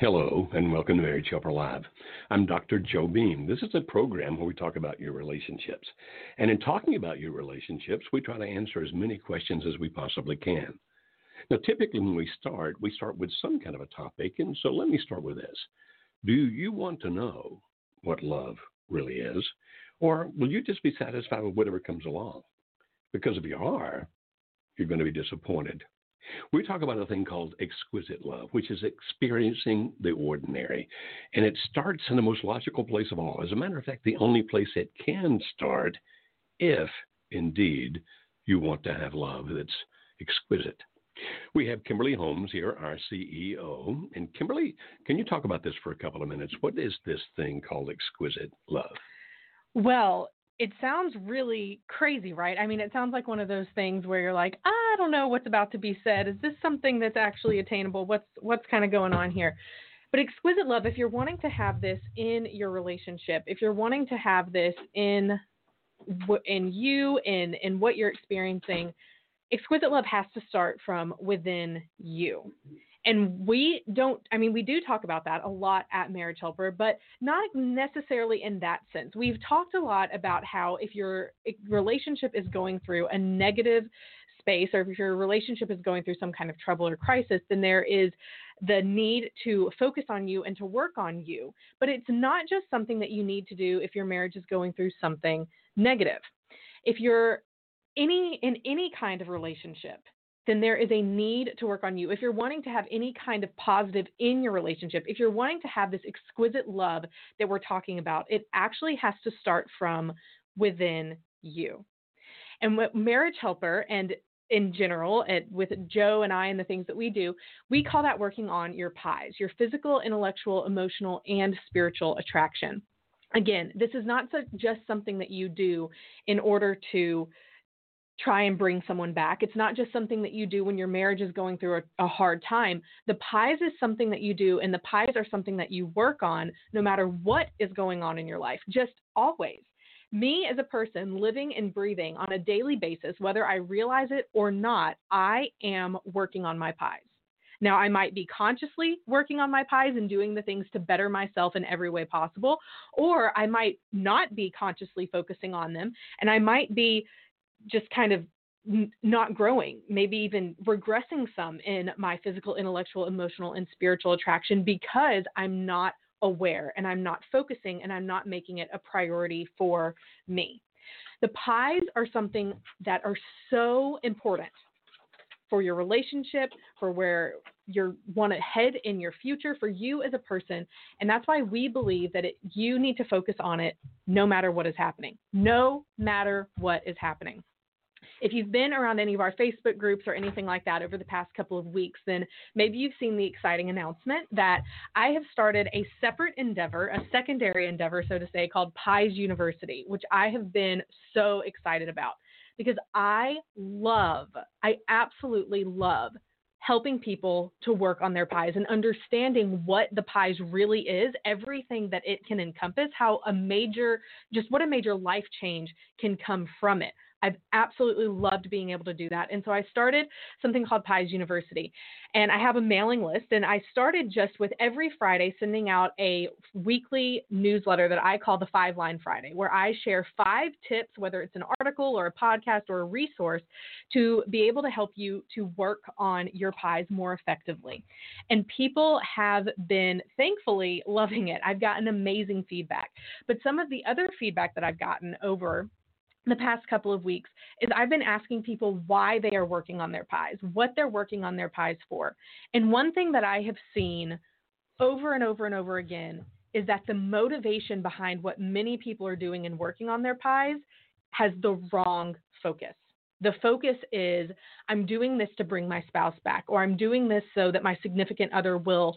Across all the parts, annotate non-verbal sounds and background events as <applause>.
Hello, and welcome to Marriage Helper Live. I'm Dr. Joe Beam. This is a program where we talk about your relationships. And in talking about your relationships, we try to answer as many questions as we possibly can. Now, typically when we start, we start with some kind of a topic. And so let me start with this Do you want to know what love really is? Or will you just be satisfied with whatever comes along? Because if you are, you're going to be disappointed. We talk about a thing called exquisite love, which is experiencing the ordinary. And it starts in the most logical place of all. As a matter of fact, the only place it can start if indeed you want to have love that's exquisite. We have Kimberly Holmes here, our CEO. And Kimberly, can you talk about this for a couple of minutes? What is this thing called exquisite love? Well, it sounds really crazy, right? I mean, it sounds like one of those things where you're like, I don't know what's about to be said. Is this something that's actually attainable? What's what's kind of going on here? But exquisite love, if you're wanting to have this in your relationship, if you're wanting to have this in in you, in in what you're experiencing, exquisite love has to start from within you. And we don't, I mean, we do talk about that a lot at Marriage Helper, but not necessarily in that sense. We've talked a lot about how if your relationship is going through a negative space or if your relationship is going through some kind of trouble or crisis, then there is the need to focus on you and to work on you. But it's not just something that you need to do if your marriage is going through something negative. If you're any in any kind of relationship, then there is a need to work on you. If you're wanting to have any kind of positive in your relationship, if you're wanting to have this exquisite love that we're talking about, it actually has to start from within you. And what Marriage Helper and in general, with Joe and I and the things that we do, we call that working on your pies, your physical, intellectual, emotional, and spiritual attraction. Again, this is not just something that you do in order to try and bring someone back. It's not just something that you do when your marriage is going through a, a, hard time. The pies is something that you do, and the pies are something that you work on no matter what is going on in your life, just always. Me as a person living and breathing on a daily basis, whether I realize it or not, I am working on my pies. Now, I might be consciously working on my pies and doing the things to better myself in every way possible, or I might not be consciously focusing on them, and I might be just kind of n- not growing, maybe even regressing some in my physical, intellectual, emotional, and spiritual attraction because I'm not aware and I'm not focusing and I'm not making it a priority for me. The pies are something that are so important for your relationship, for where you want to head in your future, for you as a person. And that's why we believe that it, you need to focus on it no matter what is happening. No matter what is happening. If you've been around any of our Facebook groups or anything like that over the past couple of weeks, then maybe you've seen the exciting announcement that I have started a separate endeavor, a secondary endeavor, so to say, called Pies University, which I have been so excited about because I love, I absolutely love helping people to work on their pies and understanding what the pies really is, everything that it can encompass, how a major, just what a major life change can come from it. I've absolutely loved being able to do that. And so I started something called Pies University. And I have a mailing list. And I started just with every Friday sending out a weekly newsletter that I call the Five Line Friday, where I share five tips, whether it's an article or a podcast or a resource, to be able to help you to work on your pies more effectively. And people have been thankfully loving it. I've gotten amazing feedback. But some of the other feedback that I've gotten over the past couple of weeks is I've been asking people why they are working on their pies, what they're working on their pies for. And one thing that I have seen over and over and over again is that the motivation behind what many people are doing and working on their pies has the wrong focus. The focus is I'm doing this to bring my spouse back, or I'm doing this so that my significant other will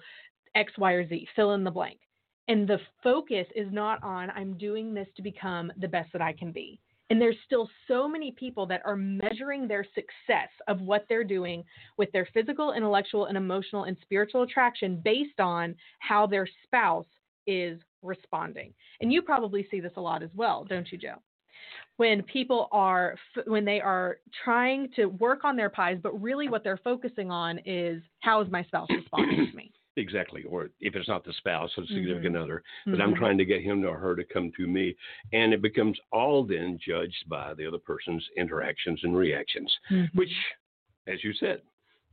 X, Y, or Z, fill in the blank. And the focus is not on I'm doing this to become the best that I can be. And there's still so many people that are measuring their success of what they're doing with their physical, intellectual, and emotional and spiritual attraction based on how their spouse is responding. And you probably see this a lot as well, don't you, Joe? When people are when they are trying to work on their pies, but really what they're focusing on is how is my spouse responding to me? Exactly. Or if it's not the spouse, significant Mm-hmm. other, but I'm trying to get him or her to come to me. And it becomes all then judged by the other person's interactions and reactions, Mhm. which, as you said,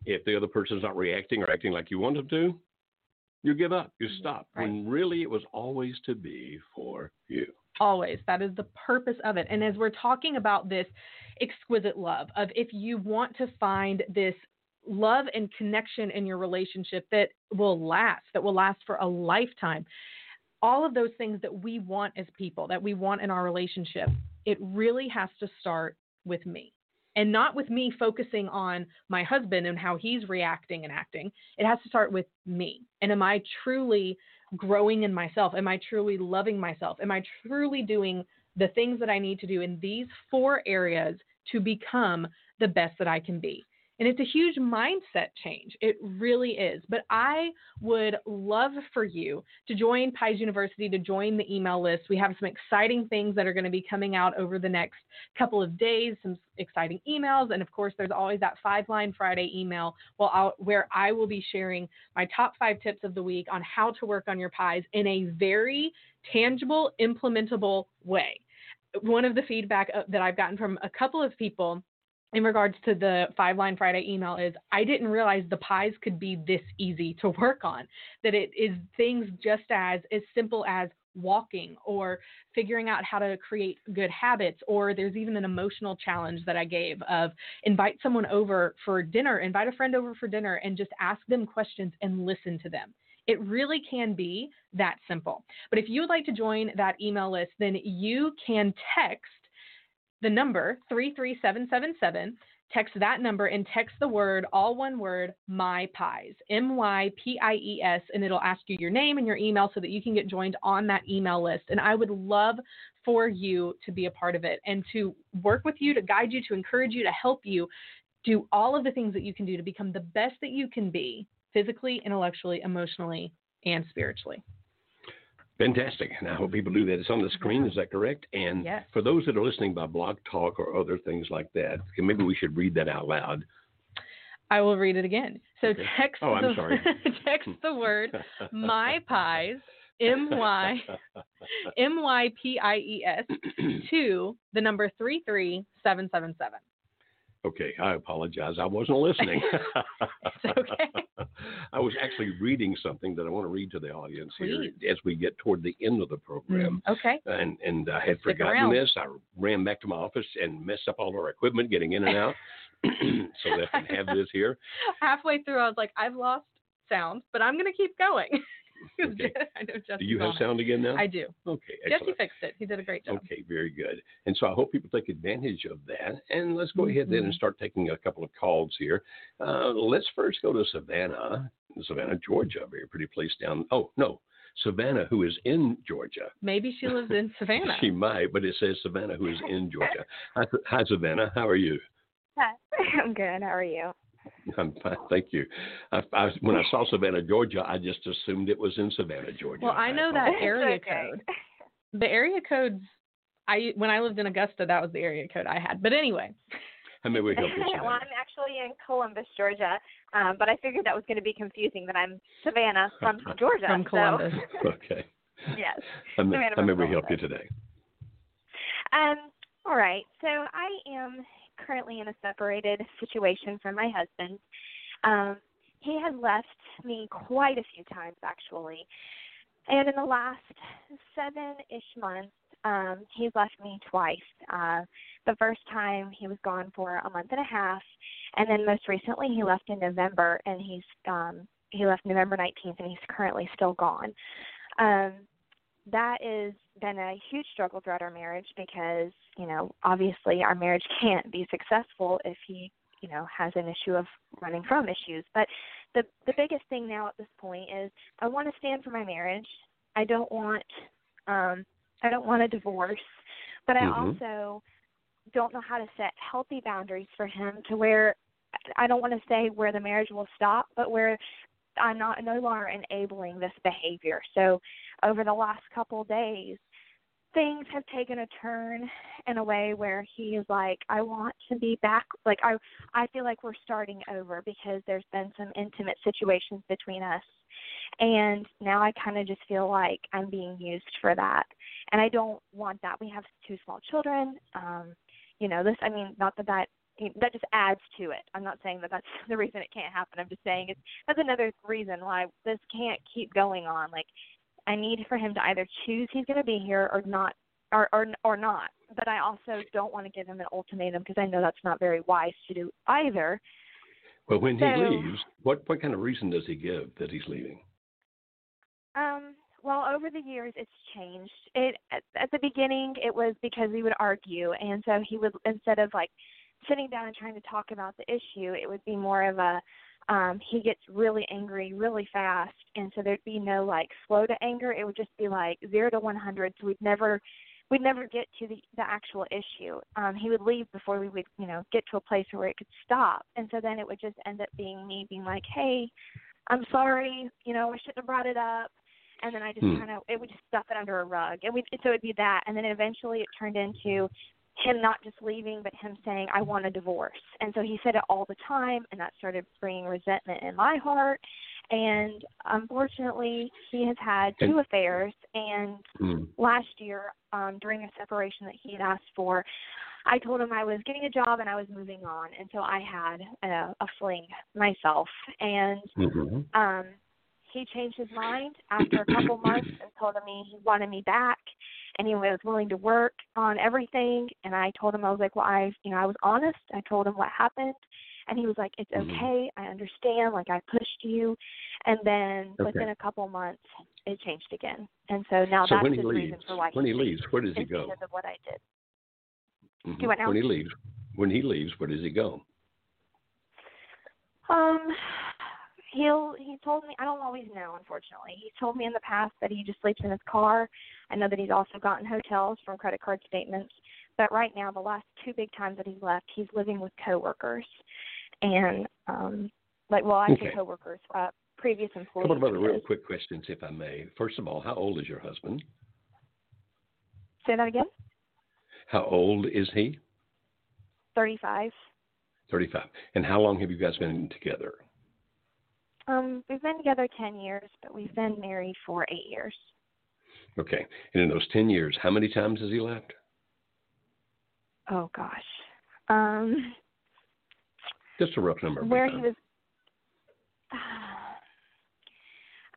if the other person's not reacting or acting like you want them to, you give up, you stop. Right. When really it was always to be for you. Always. That is the purpose of it. And as we're talking about this exquisite love, of if you want to find this love and connection in your relationship that will last, that will last for a lifetime, all of those things that we want as people, that we want in our relationship, it really has to start with me. And not with me focusing on my husband and how he's reacting and acting. It has to start with me. And am I truly growing in myself? Am I truly loving myself? Am I truly doing the things that I need to do in these four areas to become the best that I can be? And it's a huge mindset change. It really is. But I would love for you to join Pies University, to join the email list. We have some exciting things that are going to be coming out over the next couple of days, some exciting emails. And of course, there's always that five line Friday email where I will be sharing my top five tips of the week on how to work on your pies in a very tangible, implementable way. One of the feedback uh, that I've gotten from a couple of people in regards to the five line Friday email is I didn't realize the pies could be this easy to <laughs> work on, that it is things just as as simple as walking or figuring out how to create good habits or there's even an emotional challenge that I gave of invite someone over for dinner, invite a friend over for dinner and just ask them questions and listen to them. It really can be that simple. But if you would like to join that email list, then you can text the number 33777 text that number and text the word all one word my pies m y p i e s and it'll ask you your name and your email so that you can get joined on that email list. And i would love for you to be a part of it and to work with you to guide you to encourage you to help you do all of the things that you can do to become the best that you can be physically intellectually emotionally and spiritually Fantastic. And I hope people do that. It's on the screen, is that correct? And yes. for those that are listening by blog talk or other things like that, maybe we should read that out loud. I will read it again. So okay. text, oh, the, <laughs> text the word my pies, M Y M Y P I E S, <clears throat> to the number 33777. Okay, I apologize. I wasn't listening. <laughs> Okay. <laughs> I was actually reading something that I want to read to the audience Please. here as we get toward the end of the program. Mm, okay. And and I had Stick forgotten around. this. I ran back to my office and messed up all our equipment getting in and out, <clears throat> so that I can have <laughs> this here. Halfway through, I was like, I've lost sound, but I'm gonna keep going. <laughs> 'Cause Okay. I know Jesse's Do you have on it. sound again now? I do. Okay, Excellent. Jesse fixed it. He did a great job. Okay, very good. And so I hope people take advantage of that. And let's go ahead then and Mhm. start taking a couple of calls here. Uh, let's first go to Savannah, Savannah, Georgia, very pretty place down. Oh, no, Savannah, who is in Georgia. Maybe she lives in Savannah. <laughs> She might, but it says Savannah, who is in Georgia. Hi, hi, Savannah. How are you? Hi. <laughs> I'm good. How are you? <laughs> I'm fine, thank you. I, I, when I saw Savannah, Georgia, I just assumed it was in Savannah, Georgia. Well, I know that <laughs> area okay. code. The area codes. I when I lived in Augusta, that was the area code I had. But anyway, How may we help you, <laughs> well, I'm actually in Columbus, Georgia, um, but I figured that was going to be confusing that I'm Savannah from Georgia. From so- Columbus. Okay. yes. How may, Savannah how may we help you today? Um, all right. So I am currently in a separated situation from my husband. Um, he has left me quite a few times, actually. And in the last seven ish months, um, he's left me twice. Uh, the first time he was gone for a month and a half, and then most recently he left in November, and he's um, he left November 19th, and he's currently still gone. Um, that has been a huge struggle throughout our marriage because you know, obviously our marriage <laughs> can't be successful if he, you know, has an issue of running from issues. But the the biggest thing now at this point is I want to stand for my marriage. I don't want um I don't want a divorce, but I Mhm. also don't know how to set healthy boundaries for him to where I don't want to say where the marriage will stop, but where I'm not no longer enabling this behavior. So over the last couple of days, things have taken a turn in a way where he is like, I want to be back. Like I, I feel like we're starting over because there's been some intimate situations between us, and now I kind of just feel like I'm being used for that, and I don't want that. We have two small children. Um, you know, this. I mean, not that that that just adds to it. I'm not saying that that's <laughs> the reason it can't happen. I'm just saying it's that's another reason why this can't keep going on. Like I need for him to either choose he's going to be here or not or or or not. But I also don't want to give him an ultimatum because I know that's not very wise to do either. Well, when he leaves, what what kind of reason does he give that he's leaving? Um, well, over the years, it's changed. It at, at the beginning, it was because we would argue, and so he would instead of like sitting down and trying to talk about the issue, it would be more of a um he gets really angry really fast and so there'd be no like slow to anger it would just be like zero to one hundred so we'd never we'd never get to the the actual issue um he would leave before we would you know get to a place where it could stop and so then it would just end up being me being like hey i'm sorry you know i shouldn't have brought it up and then i just Hmm. kind of it would just stuff it under a rug and we so it'd be that and then eventually it turned into him not just leaving, but him saying, I want a divorce. And so he said it all the time, and that started bringing resentment in my heart. And unfortunately, he has had two affairs. And Hmm. last year, um, during a separation that he had asked for, I told him I was getting a job and I was moving on. And so I had a, a fling myself. And hmm um he changed his mind after a couple months and told me he wanted me back and he was willing to work on everything and I told him I was like, Well I you know, I was honest. I told him what happened and he was like, It's Mhm. okay, I understand, like I pushed you and then Okay. within a couple months it changed again. And so now So that's when he his leaves, reason for why when he leaves. leaves, where does he go? because of what I did. Mhm. Now? When he leaves, when he leaves, where does he go? Um, he'll he told me I don't always know, unfortunately. He's told me in the past that he just sleeps in his car. I know that he's also gotten hotels from credit card statements. But right now, the last two big times that he's left, he's living with coworkers, and um, like well, I say Okay. coworkers, uh, previous employees. couple of other real quick questions, if I may. First of all, how old is your husband? Say that again. How old is he? Thirty-five. 35. And how long have you guys been together? Um, we've been together ten years, but we've been married for eight years. Okay. And in those 10 years, how many times has he left? Oh gosh. Um, Just a rough number. where he uh, was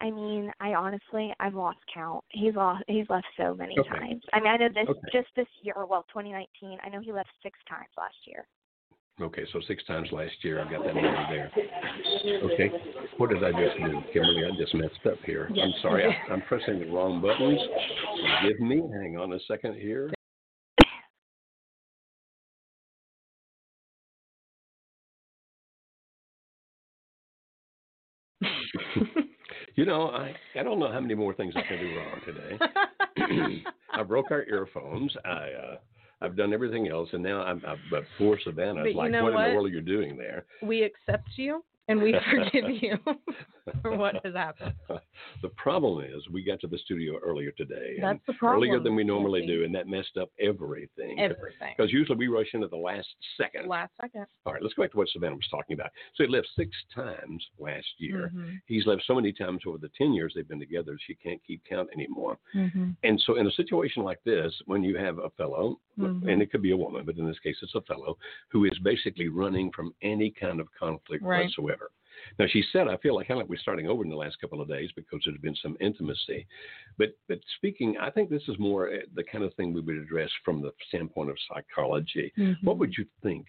I mean, I honestly I've lost count. He's lost he's left so many Okay. times. I mean, I know this Okay. just this year, well, 2019. I know he left 6 times last year. Okay, so six times last year. I've got that number there. Okay. What did I just do, Kimberly? I just messed up here. I'm sorry. I, <laughs> I'm pressing the wrong buttons. Give me. Hang on a second here. <laughs> You know, I I don't know how many more things I can do wrong today. <laughs> <clears throat> I broke our earphones. I uh, I've done everything else, and now I'm, I'm but poor Savannah. But is like, know what, in the world are you doing there? we accept you and we forgive <laughs> you <laughs> for what has happened. <laughs> the problem is, we got to the studio earlier today, That's the problem. earlier than we normally do, and that messed up everything. Everything. Because usually we rush into the last second. Last second. All right, let's go back to what Savannah was talking about. So he left six times last year. Mhm. He's left so many times over the 10 years they've been together, she can't keep count anymore. Mhm. And so, in a situation like this, when you have a fellow, Mhm. and it could be a woman, but in this case it's a fellow, who is basically running from any kind of conflict Right. whatsoever. Now, she said, I feel like kind of like we're starting over in the last couple of days because there's been some intimacy. But, but speaking, I think this is more uh, the kind of thing we would address from the standpoint of psychology. Mhm. What would you think?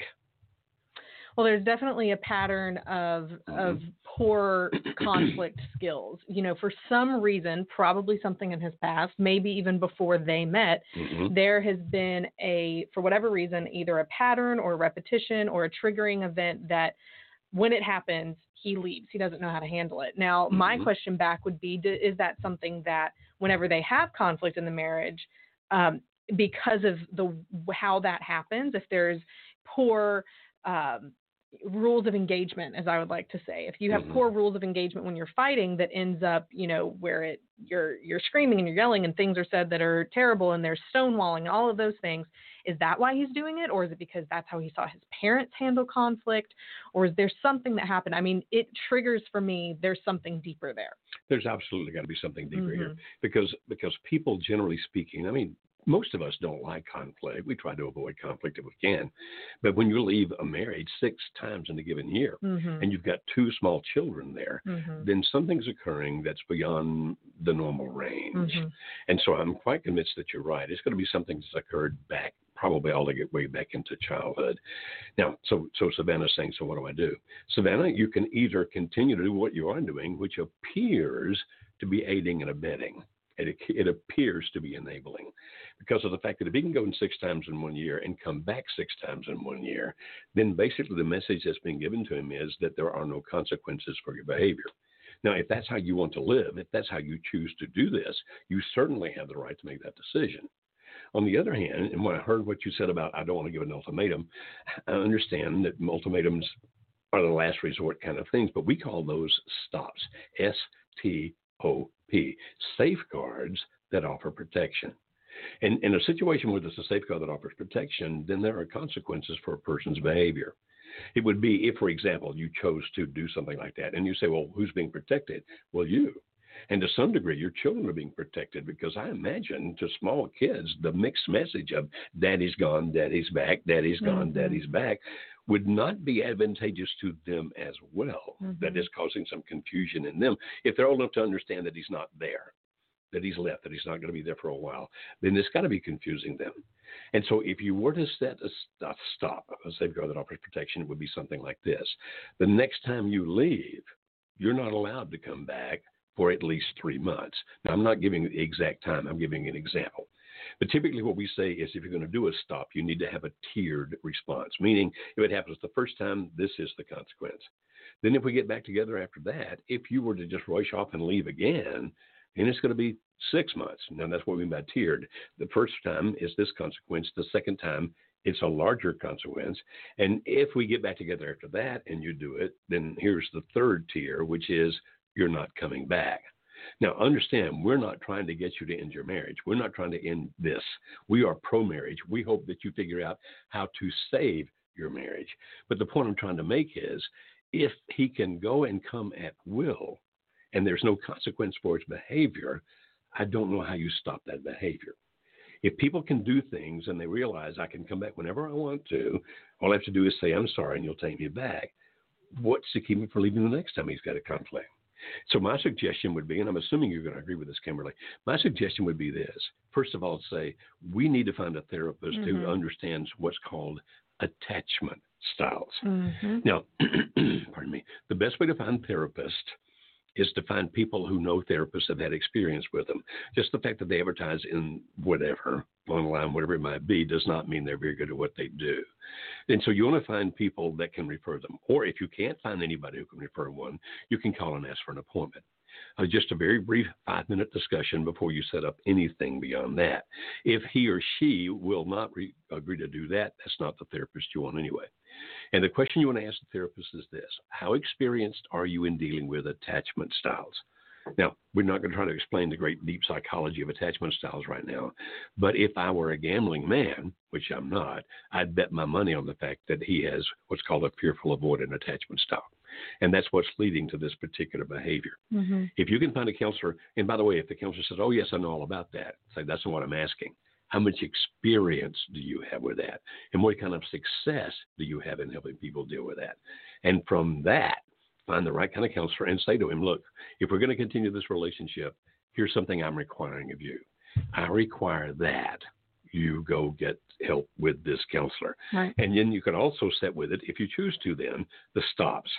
Well, there's definitely a pattern of mm-hmm. of poor conflict <clears throat> skills. You know, for some reason, probably something in his past, maybe even before they met, mm-hmm. there has been a for whatever reason either a pattern or a repetition or a triggering event that when it happens, he leaves. He doesn't know how to handle it. Now, mm-hmm. my question back would be is that something that whenever they have conflict in the marriage, um, because of the how that happens, if there's poor um, rules of engagement, as I would like to say. If you have mm-hmm. poor rules of engagement when you're fighting, that ends up, you know, where it you're you're screaming and you're yelling and things are said that are terrible and there's stonewalling all of those things. Is that why he's doing it, or is it because that's how he saw his parents handle conflict, or is there something that happened? I mean, it triggers for me. There's something deeper there. There's absolutely got to be something deeper mm-hmm. here because because people, generally speaking, I mean, most of us don't like conflict. We try to avoid conflict if we can. But when you leave a marriage six times in a given year mm-hmm. and you've got two small children there, mm-hmm. then something's occurring that's beyond the normal range. Mm-hmm. And so I'm quite convinced that you're right. It's going to be something that's occurred back probably all the way back into childhood. Now, so so Savannah's saying, so what do I do? Savannah, you can either continue to do what you are doing, which appears to be aiding and abetting. It, it appears to be enabling because of the fact that if he can go in six times in one year and come back six times in one year, then basically the message that's being given to him is that there are no consequences for your behavior. Now, if that's how you want to live, if that's how you choose to do this, you certainly have the right to make that decision. On the other hand, and when I heard what you said about I don't want to give an ultimatum, I understand that ultimatums are the last resort kind of things, but we call those stops. S T O P, safeguards that offer protection. And in a situation where there's a safeguard that offers protection, then there are consequences for a person's behavior. It would be if, for example, you chose to do something like that and you say, well, who's being protected? Well, you. And to some degree, your children are being protected because I imagine to small kids, the mixed message of daddy's gone, daddy's back, daddy's gone, mm-hmm. daddy's back would not be advantageous to them as well. Mm-hmm. That is causing some confusion in them if they're old enough to understand that he's not there, that he's left, that he's not going to be there for a while. Then it's got to be confusing them. And so, if you were to set a, a stop, a safeguard that offers protection, it would be something like this: the next time you leave, you're not allowed to come back for at least three months. Now, I'm not giving the exact time. I'm giving an example. But typically, what we say is if you're going to do a stop, you need to have a tiered response, meaning if it happens the first time, this is the consequence. Then, if we get back together after that, if you were to just rush off and leave again, then it's going to be six months. Now, that's what we mean by tiered. The first time is this consequence, the second time, it's a larger consequence. And if we get back together after that and you do it, then here's the third tier, which is you're not coming back. Now, understand, we're not trying to get you to end your marriage. We're not trying to end this. We are pro marriage. We hope that you figure out how to save your marriage. But the point I'm trying to make is if he can go and come at will and there's no consequence for his behavior, I don't know how you stop that behavior. If people can do things and they realize I can come back whenever I want to, all I have to do is say, I'm sorry, and you'll take me back. What's to keep me from leaving the next time he's got a conflict? So my suggestion would be, and I'm assuming you're going to agree with this, Kimberly. My suggestion would be this: first of all, say we need to find a therapist mm-hmm. who understands what's called attachment styles. Mm-hmm. Now, <clears throat> pardon me. The best way to find therapists is to find people who know therapists have had experience with them. Just the fact that they advertise in whatever online, whatever it might be, does not mean they're very good at what they do. And so you want to find people that can refer them. Or if you can't find anybody who can refer one, you can call and ask for an appointment. Uh, just a very brief five minute discussion before you set up anything beyond that. If he or she will not re- agree to do that, that's not the therapist you want anyway. And the question you want to ask the therapist is this How experienced are you in dealing with attachment styles? Now, we're not going to try to explain the great deep psychology of attachment styles right now, but if I were a gambling man, which I'm not, I'd bet my money on the fact that he has what's called a fearful avoidant attachment style. And that's what's leading to this particular behavior. Mm-hmm. If you can find a counselor, and by the way, if the counselor says, Oh, yes, I know all about that, say, That's not what I'm asking. How much experience do you have with that? And what kind of success do you have in helping people deal with that? And from that, find the right kind of counselor and say to him, look, if we're going to continue this relationship, here's something I'm requiring of you. I require that you go get help with this counselor. Right. And then you can also set with it, if you choose to, then the stops,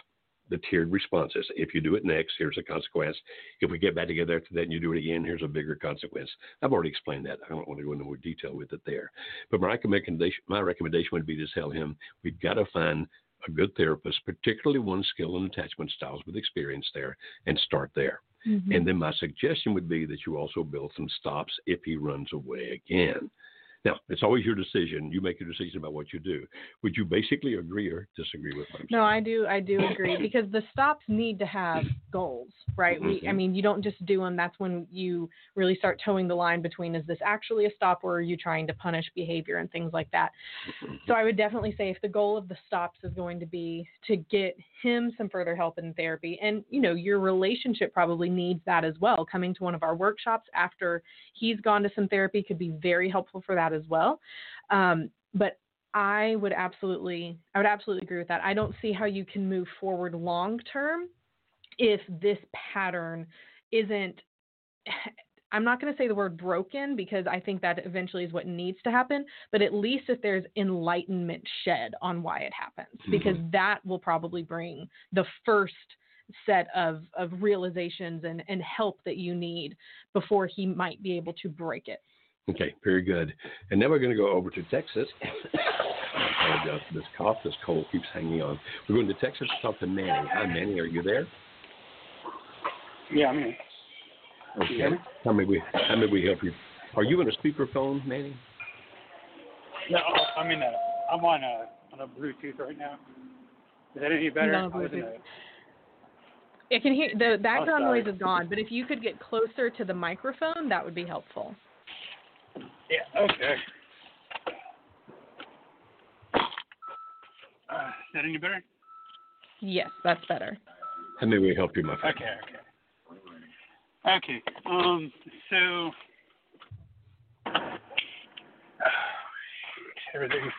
the tiered responses. If you do it next, here's a consequence. If we get back together after that and you do it again, here's a bigger consequence. I've already explained that. I don't want to go into more detail with it there. But my recommendation, my recommendation would be to tell him we've got to find a good therapist, particularly one skill and attachment styles with experience there, and start there. Mm-hmm. And then my suggestion would be that you also build some stops if he runs away again. Now, it's always your decision. You make your decision about what you do. Would you basically agree or disagree with what I'm No? I do. I do agree because the stops need to have goals, right? We, I Mhm. mean, you don't just do them. That's when you really start toeing the line between is this actually a stop or are you trying to punish behavior and things like that. So I would definitely say if the goal of the stops is going to be to get him some further help in therapy, and you know your relationship probably needs that as well. Coming to one of our workshops after he's gone to some therapy could be very helpful for that as well. Um, but I would absolutely, I would absolutely agree with that. I don't see how you can move forward long term if this pattern isn't. <sighs> I'm not going to say the word broken because I think that eventually is what needs to happen, but at least if there's enlightenment shed on why it happens, because that will probably bring the first set of, of realizations and, and help that you need before he might be able to break it. Okay, very good. And now we're going to go over to Texas. <coughs> I apologize for this cough. This cold keeps hanging on. We're going to Texas to talk to Manny. Hi, Manny. Are you there? Yeah, I'm here. Okay. hear? How may we How may we help you? Are you on a speakerphone, Manny? No, I'm in a. Uh, I'm on a on a Bluetooth right now. Is that any better? on a I was in Bluetooth. a- It can hear the background sorry. noise is gone, but if you could get closer to the microphone, that would be helpful. Yeah. Okay. Uh, is that any better? Yes, that's better. How may we help you, my friend? Okay. Okay. Okay. Um. So. <sighs> Everything.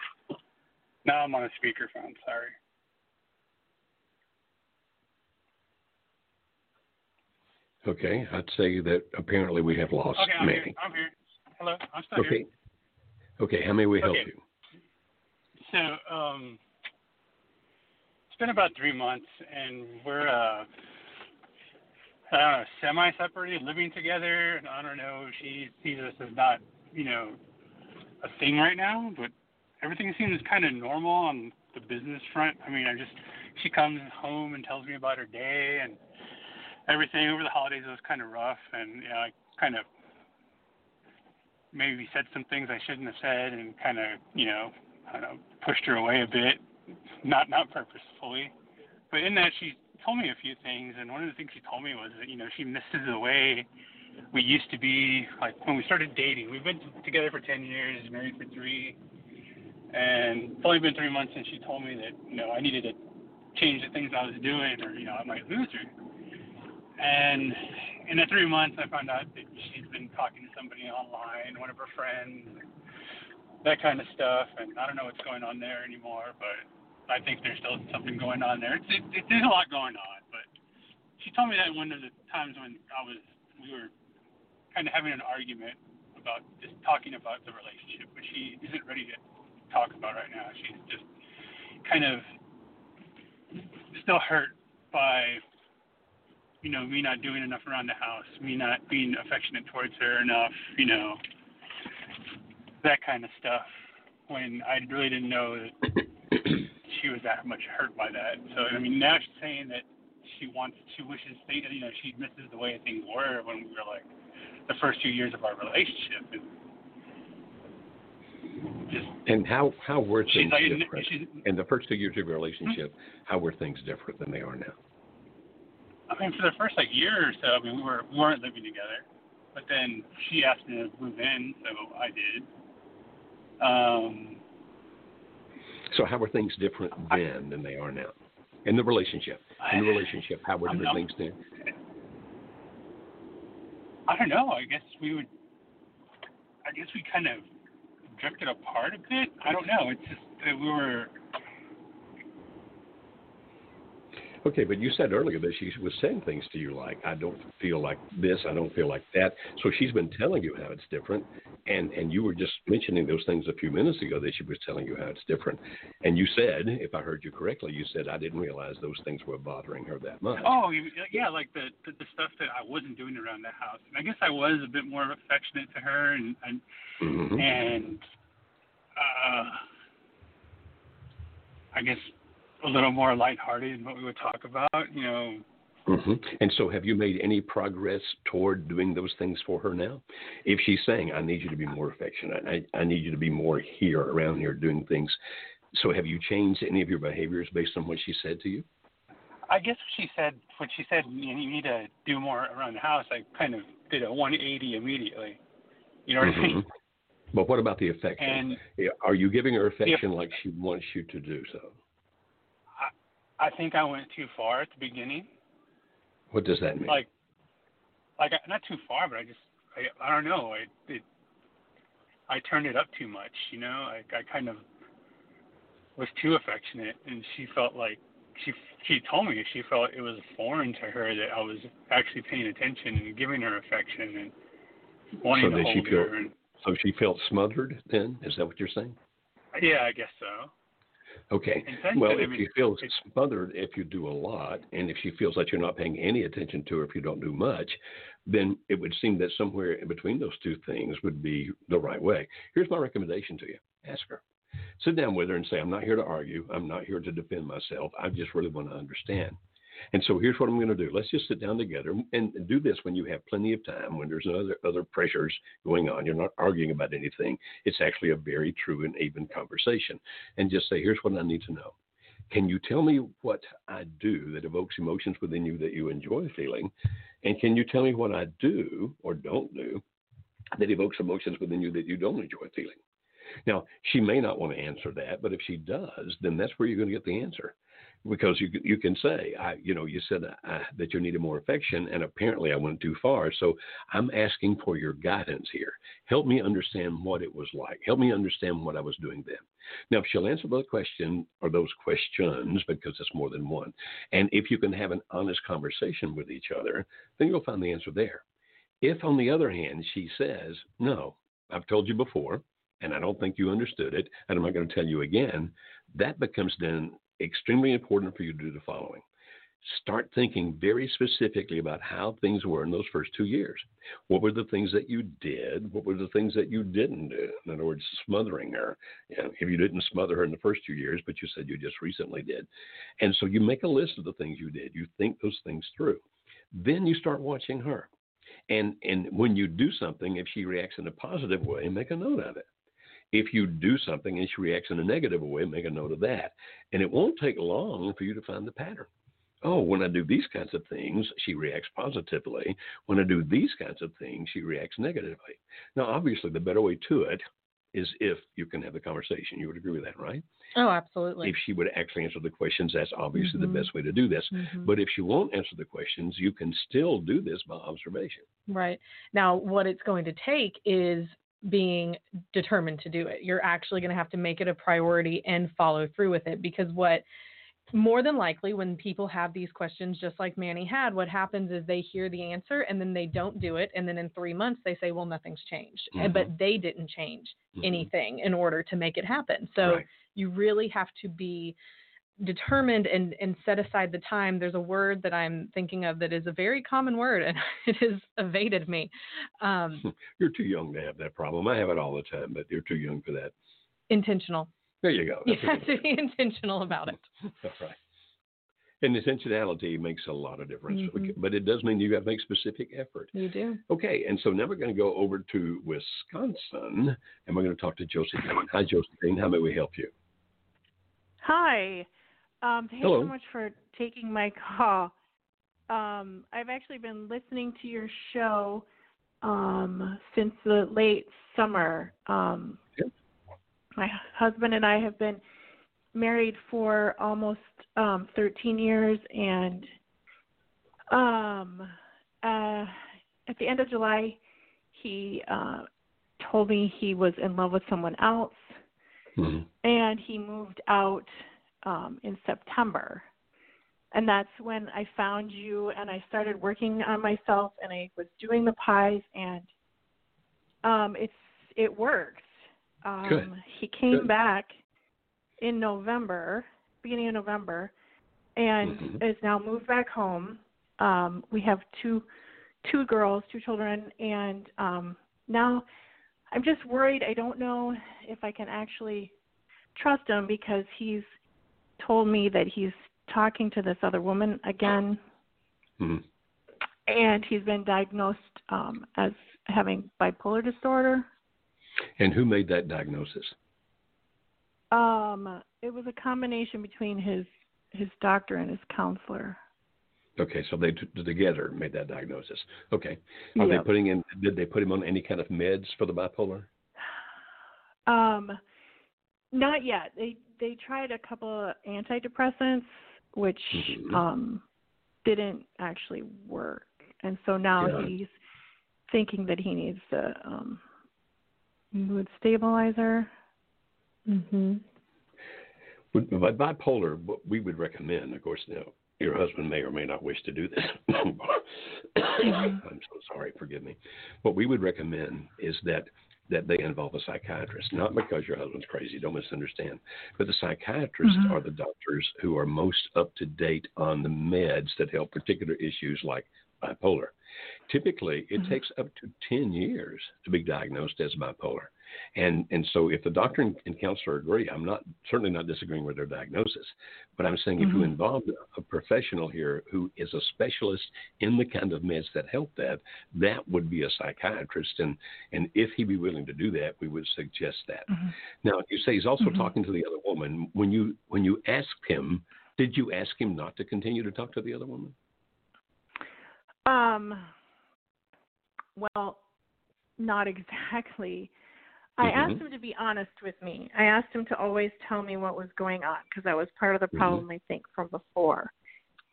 Now I'm on a speakerphone. Sorry. Okay, I'd say that apparently we have lost Okay. I'm Manny. here. I'm here. Hello. I'm still here. Okay. Okay, how may we help Okay. you? So, um, it's been about three months, and we're uh, I don't know, semi-separated, living together. And I don't know, she sees us as not, you know, a thing right now, but everything seems kind of normal on the business front. I mean, I just she comes home and tells me about her day and everything. Over the holidays, it was kind of rough, and you know, I kind of maybe said some things I shouldn't have said, and kind of, you know, I don't know, pushed her away a bit, not not purposefully, but in that she told me a few things, and one of the things she told me was that you know she misses the way we used to be, like when we started dating. We've been together for ten years, married for three, and it's only been three months since she told me that you know I needed to change the things I was doing, or you know I might lose her. And in the three months, I found out that she's been talking to somebody online, one of her friends, that kind of stuff. And I don't know what's going on there anymore, but I think there's still something going on there. It's, it, it, there's a lot going on, but she told me that one of the times when I was, we were kind of having an argument about just talking about the relationship, which she isn't ready to talk about right now. She's just kind of still hurt by you know, me not doing enough around the house, me not being affectionate towards her enough, you know, that kind of stuff. When I really didn't know that she was that much hurt by that. So I mean, now she's saying that she wants, she wishes, they, you know, she misses the way things were when we were like the first few years of our relationship, and just And how how were things like, different? In the first two years of your relationship, how were things different than they are now? I mean, for the first like year or so, I mean, we were we weren't living together, but then she asked me to move in, so I did. Um, So how were things different then than they are now? In the relationship. In the <sighs> relationship, how were different things then? I don't know. I guess we would. I guess we kind of drifted apart a bit. I don't know. It's just that we were. Okay, but you said earlier that she was saying things to you like, "I don't feel like this, I don't feel like that." So she's been telling you how it's different, and and you were just mentioning those things a few minutes ago that she was telling you how it's different, and you said, if I heard you correctly, you said I didn't realize those things were bothering her that much. Oh, yeah, like the the, the stuff that I wasn't doing around the house. And I guess I was a bit more affectionate to her, and and mm-hmm. and uh, I guess a little more lighthearted in what we would talk about, you know. Mm-hmm. And so, have you made any progress toward doing those things for her now? If she's saying, "I need you to be more affectionate. I, I need you to be more here, around here, doing things," so have you changed any of your behaviors based on what she said to you? I guess she said when she said you need to do more around the house, I kind of did a 180 immediately. You know what mm-hmm. I mean? But what about the affection? And are you giving her affection like she wants you to do so? I think I went too far at the beginning. What does that mean? Like, like not too far, but I just I, I don't know. I it I turned it up too much. You know, I I kind of was too affectionate, and she felt like she she told me she felt it was foreign to her that I was actually paying attention and giving her affection and wanting so to hold she feel, her. And, so she felt smothered. Then is that what you're saying? Yeah, I guess so. Okay. Well, if she feels smothered if you do a lot, and if she feels that you're not paying any attention to her if you don't do much, then it would seem that somewhere in between those two things would be the right way. Here's my recommendation to you ask her. Sit down with her and say, I'm not here to argue. I'm not here to defend myself. I just really want to understand. And so here's what I'm going to do. Let's just sit down together and do this when you have plenty of time, when there's no other, other pressures going on. You're not arguing about anything. It's actually a very true and even conversation. And just say, here's what I need to know. Can you tell me what I do that evokes emotions within you that you enjoy feeling? And can you tell me what I do or don't do that evokes emotions within you that you don't enjoy feeling? Now, she may not want to answer that, but if she does, then that's where you're going to get the answer because you you can say I you know you said uh, that you needed more affection and apparently I went too far. So I'm asking for your guidance here. Help me understand what it was like. Help me understand what I was doing then. Now if she'll answer the question or those questions because it's more than one and if you can have an honest conversation with each other then you'll find the answer there. If on the other hand she says no I've told you before and I don't think you understood it and I'm not going to tell you again that becomes then extremely important for you to do the following. Start thinking very specifically about how things were in those first two years. What were the things that you did? What were the things that you didn't do? In other words, smothering her. You know, if you didn't smother her in the first two years, but you said you just recently did. And so you make a list of the things you did. You think those things through. Then you start watching her. And and when you do something, if she reacts in a positive way, make a note of it. If you do something and she reacts in a negative way, make a note of that. And it won't take long for you to find the pattern. Oh, when I do these kinds of things, she reacts positively. When I do these kinds of things, she reacts negatively. Now, obviously, the better way to it is if you can have the conversation. You would agree with that, right? Oh, absolutely. If she would actually answer the questions, that's obviously mm-hmm. the best way to do this. Mm-hmm. But if she won't answer the questions, you can still do this by observation. Right. Now, what it's going to take is being determined to do it. You're actually going to have to make it a priority and follow through with it because what more than likely when people have these questions just like Manny had what happens is they hear the answer and then they don't do it and then in 3 months they say well nothing's changed mm-hmm. but they didn't change mm-hmm. anything in order to make it happen. So right. you really have to be determined and, and set aside the time, there's a word that I'm thinking of that is a very common word and <laughs> it has evaded me. Um, <laughs> you're too young to have that problem. I have it all the time, but you're too young for that. Intentional. There you go. <laughs> That's you have to be intentional about it. all right. And intentionality makes a lot of difference, mm-hmm. but it does mean you have to make specific effort. You do. Okay, and so now we're going to go over to Wisconsin, and we're going to talk to Josephine. Hi, Josephine. How may we help you? Hi. Um, thanks Hello. so much for taking my call. Um, I've actually been listening to your show um, since the late summer. Um, yep. My husband and I have been married for almost um, 13 years, and um, uh, at the end of July, he uh, told me he was in love with someone else, mm-hmm. and he moved out um, in September. and that's when I found you and I started working on myself and I was doing the pies and um it's it worked. Um Good. he came Good. back in November, beginning of November, and Mhm. is now moved back home. Um we have two two girls, two children and um now I'm just worried I don't know if I can actually trust him because he's told me that he's talking to this other woman again Mhm. and he's been diagnosed um as having bipolar disorder. And who made that diagnosis? Um it was a combination between his his doctor and his counselor. Okay, so they t- together made that diagnosis. Okay. Are they putting in? Did they put him on any kind of meds for the bipolar? Um not yet. They they tried a couple of antidepressants which Mhm. um didn't actually work. And so now Yeah. he's thinking that he needs the um mood stabilizer. Mhm. With by bipolar, what we would recommend, of course, now your husband may or may not wish to do this. <coughs> I'm so sorry, forgive me. What we would recommend is that that they involve a psychiatrist, not because your husband's crazy, don't misunderstand, but the psychiatrists Mhm. are the doctors who are most up to date on the meds that help particular issues like bipolar. Typically, it Mhm. takes up to 10 years to be diagnosed as bipolar. And and so if the doctor and, and counselor agree, I'm not certainly not disagreeing with their diagnosis, but I'm saying if you Mhm. involve a professional here who is a specialist in the kind of meds that help that, that would be a psychiatrist. And and if he'd be willing to do that, we would suggest that. Mhm. Now you say he's also Mhm. talking to the other woman. When you when you asked him, did you ask him not to continue to talk to the other woman? Um well, not exactly. I Mhm. asked him to be honest with me. I asked him to always tell me what was going on because that was part of the Mhm. problem I think from before.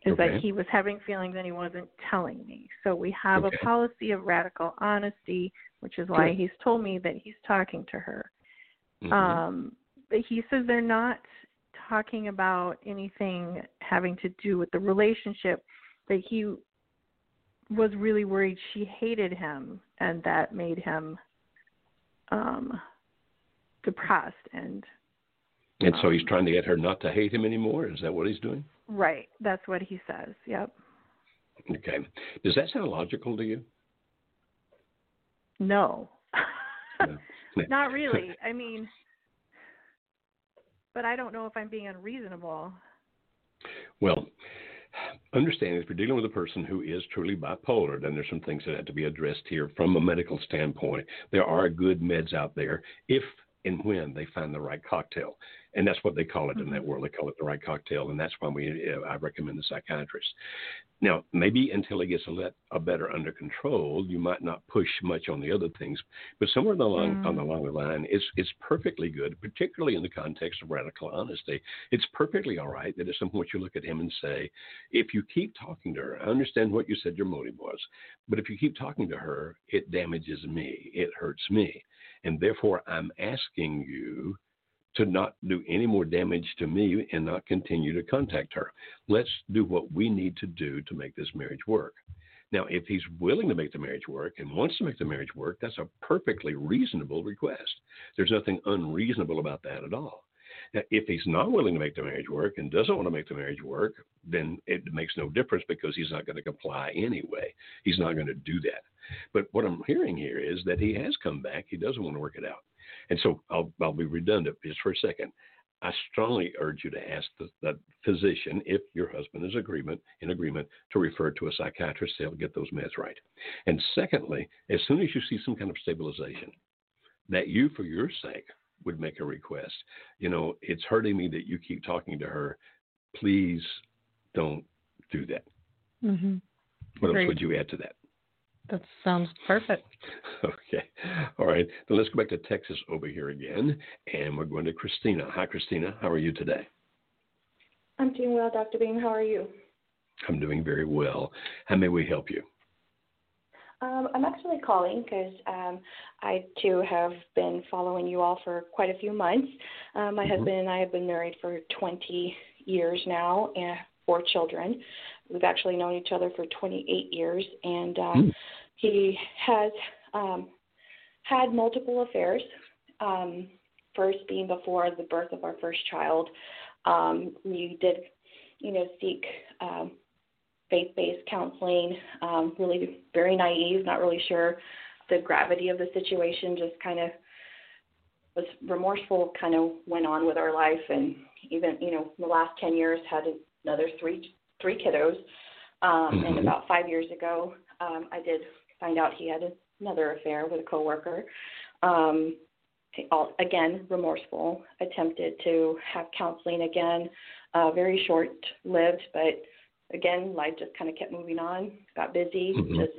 Is Okay. that he was having feelings and he wasn't telling me. So we have Okay. a policy of radical honesty, which is why he's told me that he's talking to her. Mhm. Um, but he says they're not talking about anything having to do with the relationship. That he was really worried she hated him, and that made him um, depressed. And and so he's um, trying to get her not to hate him anymore. Is that what he's doing? right, that's what he says. Yep. Okay. Does that sound logical to you? No. No. <laughs> not really. <laughs> I mean, but I don't know if I'm being unreasonable. Well, understand if you're dealing with a person who is truly bipolar, then there's some things that have to be addressed here from a medical standpoint. There are good meds out there if and when they find the right cocktail. And that's what they call it in that world. They call it the right cocktail, and that's why we uh, I recommend the psychiatrist. Now, maybe until it gets a, let, a better under control, you might not push much on the other things, but somewhere along Mm. on the along the line, it's it's perfectly good, particularly in the context of radical honesty. It's perfectly all right that at some point you look at him and say, if you keep talking to her, I understand what you said your motive was, but if you keep talking to her, it damages me, it hurts me, and therefore I'm asking you to not do any more damage to me and not continue to contact her. Let's do what we need to do to make this marriage work. Now, if he's willing to make the marriage work and wants to make the marriage work, that's a perfectly reasonable request. There's nothing unreasonable about that at all. Now, if he's not willing to make the marriage work and doesn't want to make the marriage work, then it makes no difference because he's not going to comply anyway. He's not going to do that. But what I'm hearing here is that he has come back. He doesn't want to work it out. And so I'll, I'll be redundant just for a second. I strongly urge you to ask the, the physician if your husband is agreement in agreement to refer to a psychiatrist to help get those meds right. And secondly, as soon as you see some kind of stabilization, that you, for your sake, would make a request. You know, it's hurting me that you keep talking to her. Please don't do that. Mhm. What else would you add to that? That sounds perfect. <laughs> Okay. All right. Then let's go back to Texas over here again. And we're going to Christina. Hi, Christina. How are you today? I'm doing well, Dr. Beam. How are you? I'm doing very well. How may we help you? Um, I'm actually calling because um, I too have been following you all for quite a few months. Um, my Mhm. husband and I have been married for 20 years now, and four children. We've actually known each other for 28 years, and uh, mm. he has um, had multiple affairs. Um, first being before the birth of our first child. Um, we did, you know, seek um, faith-based counseling. Um, really very naive, not really sure the gravity of the situation. Just kind of was remorseful. Kind of went on with our life, and even you know, the last ten years had another three three kiddos. Um, mm-hmm. And about five years ago, um, I did find out he had another affair with a coworker. Um, again, remorseful, attempted to have counseling again, uh, very short lived, but again, life just kind of kept moving on, got busy, mm-hmm. just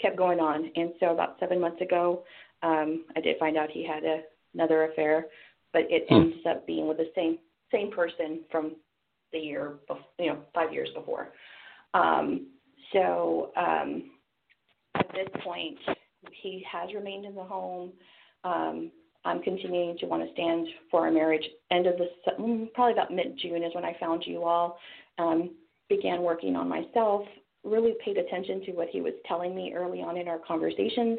kept going on. And so about seven months ago, um, I did find out he had a, another affair, but it mm. ends up being with the same same person from the year, before, you know, five years before. Um, so um, at this point, he has remained in the home. Um, I'm continuing to want to stand for our marriage. End of the mm, probably about mid June is when I found you all. Um, began working on myself. Really paid attention to what he was telling me early on in our conversations.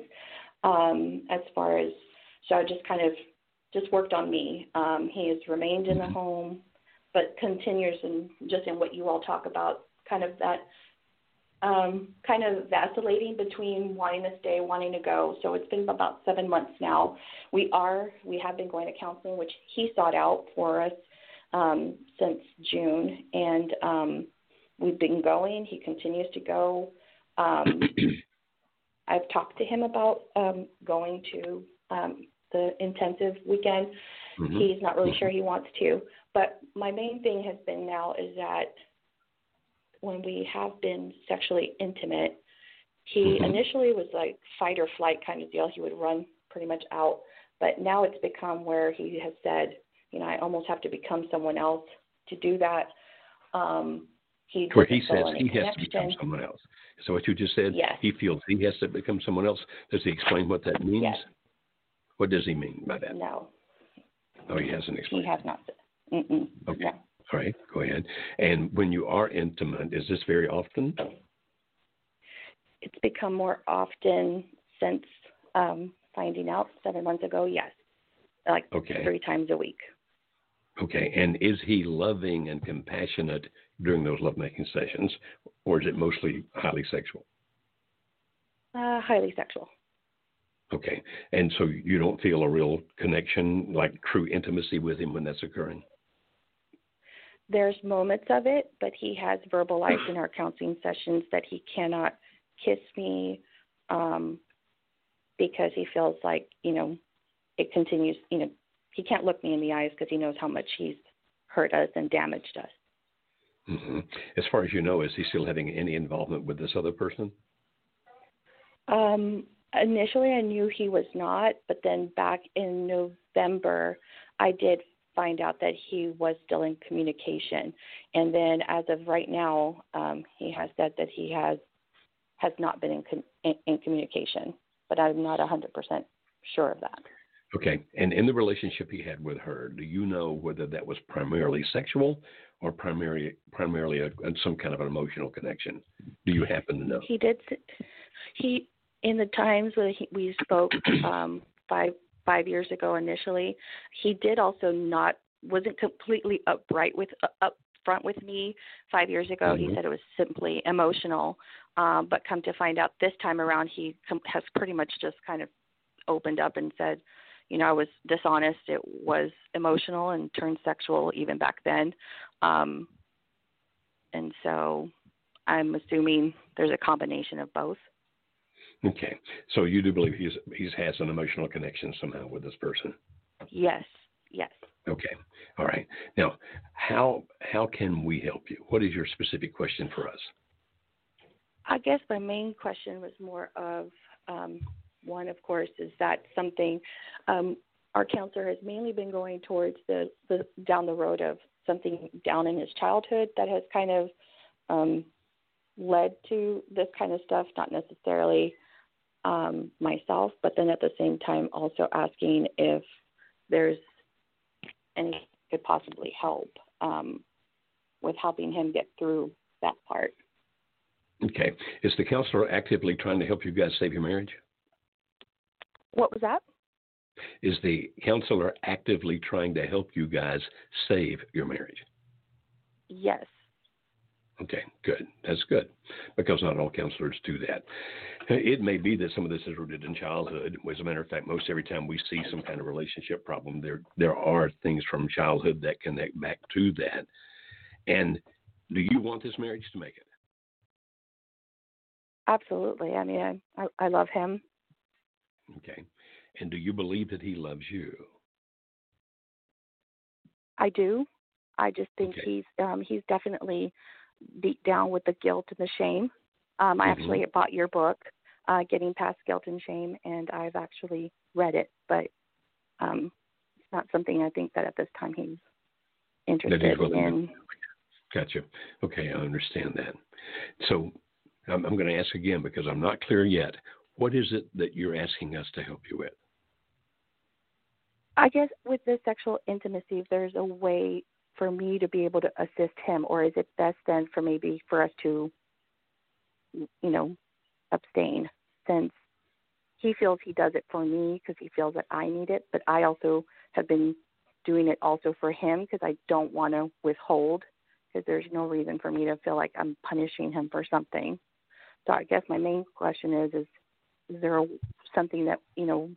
Um, as far as so, I just kind of just worked on me. Um, he has remained in the home, but continues in just in what you all talk about, kind of that um, kind of vacillating between wanting to stay, wanting to go. So it's been about seven months now. We are, we have been going to counseling, which he sought out for us um, since June, and um, we've been going. He continues to go. Um, <clears throat> I've talked to him about um, going to um, the intensive weekend. Mm-hmm. He's not really sure he wants to, but my main thing has been now is that when we have been sexually intimate, he mm-hmm. initially was like fight or flight kind of deal. He would run pretty much out. But now it's become where he has said, you know, I almost have to become someone else to do that. Um, he where he says he has to become someone else. So what you just said, yes. he feels he has to become someone else. Does he explain what that means? Yes. What does he mean by that? No. Oh, he hasn't explained. He has not. Mm-mm. Okay. No. All right, go ahead. And when you are intimate, is this very often? It's become more often since um, finding out seven months ago. Yes, like okay. three times a week. Okay, and is he loving and compassionate during those lovemaking sessions, or is it mostly highly sexual? Uh, highly sexual. Okay, and so you don't feel a real connection, like true intimacy with him when that's occurring? there's moments of it, but he has verbalized in our <clears throat> counseling sessions that he cannot kiss me um, because he feels like, you know, it continues, you know, he can't look me in the eyes because he knows how much he's hurt us and damaged us. Mm-hmm. As far as you know, is he still having any involvement with this other person? Um, initially, I knew he was not, but then back in November, I did find out that he was still in communication. And then, as of right now, um, he has said that he has has not been in, in, in communication. But I'm not 100% sure of that. Okay. And in the relationship he had with her, do you know whether that was primarily sexual or primarily primarily a, some kind of an emotional connection? Do you happen to know? He did. He in the times when he, we spoke um, five five years ago initially, he did also not wasn't completely upright with uh, upfront with me five years ago. Mm-hmm. He said it was simply emotional, um, but come to find out this time around, he com- has pretty much just kind of opened up and said, you know, I was dishonest. It was emotional and turned sexual even back then. Um, and so I'm assuming there's a combination of both. Okay, so you do believe he's he's has an emotional connection somehow with this person? Yes. Yes. Okay. All right. Now, how how can we help you? What is your specific question for us? I guess my main question was more of um, one, of course, is that something um, our counselor has mainly been going towards the, the down the road of something down in his childhood that has kind of um, led to this kind of stuff, not necessarily um, myself, but then at the same time also asking if there's any could possibly help. Um, with helping him get through that part. Okay. Is the counselor actively trying to help you guys save your marriage? What was that? Is the counselor actively trying to help you guys save your marriage? Yes. Okay, good. That's good because not all counselors do that. It may be that some of this is rooted in childhood. As a matter of fact, most every time we see some kind of relationship problem, there there are things from childhood that connect back to that. And do you want this marriage to make it? Absolutely. I mean, I I, love him. Okay. And do you believe that he loves you? I do. I just think Okay. he's um he's definitely deep down with the guilt and the shame. Um I Mhm. actually bought your book, uh Getting Past Guilt and Shame and I've actually read it, but um it's not something I think that at this time he's interested willing to- in. Gotcha. Okay, I understand that. So I'm, I'm going to ask again because I'm not clear yet. What is it that you're asking us to help you with? I guess with the sexual intimacy, if there's a way for me to be able to assist him, or is it best then for maybe for us to, you know, abstain since he feels he does it for me because he feels that I need it, but I also have been doing it also for him because I don't want to withhold because there's no reason for me to feel like I'm punishing him for something. So I guess my main question is is is there a, something that you know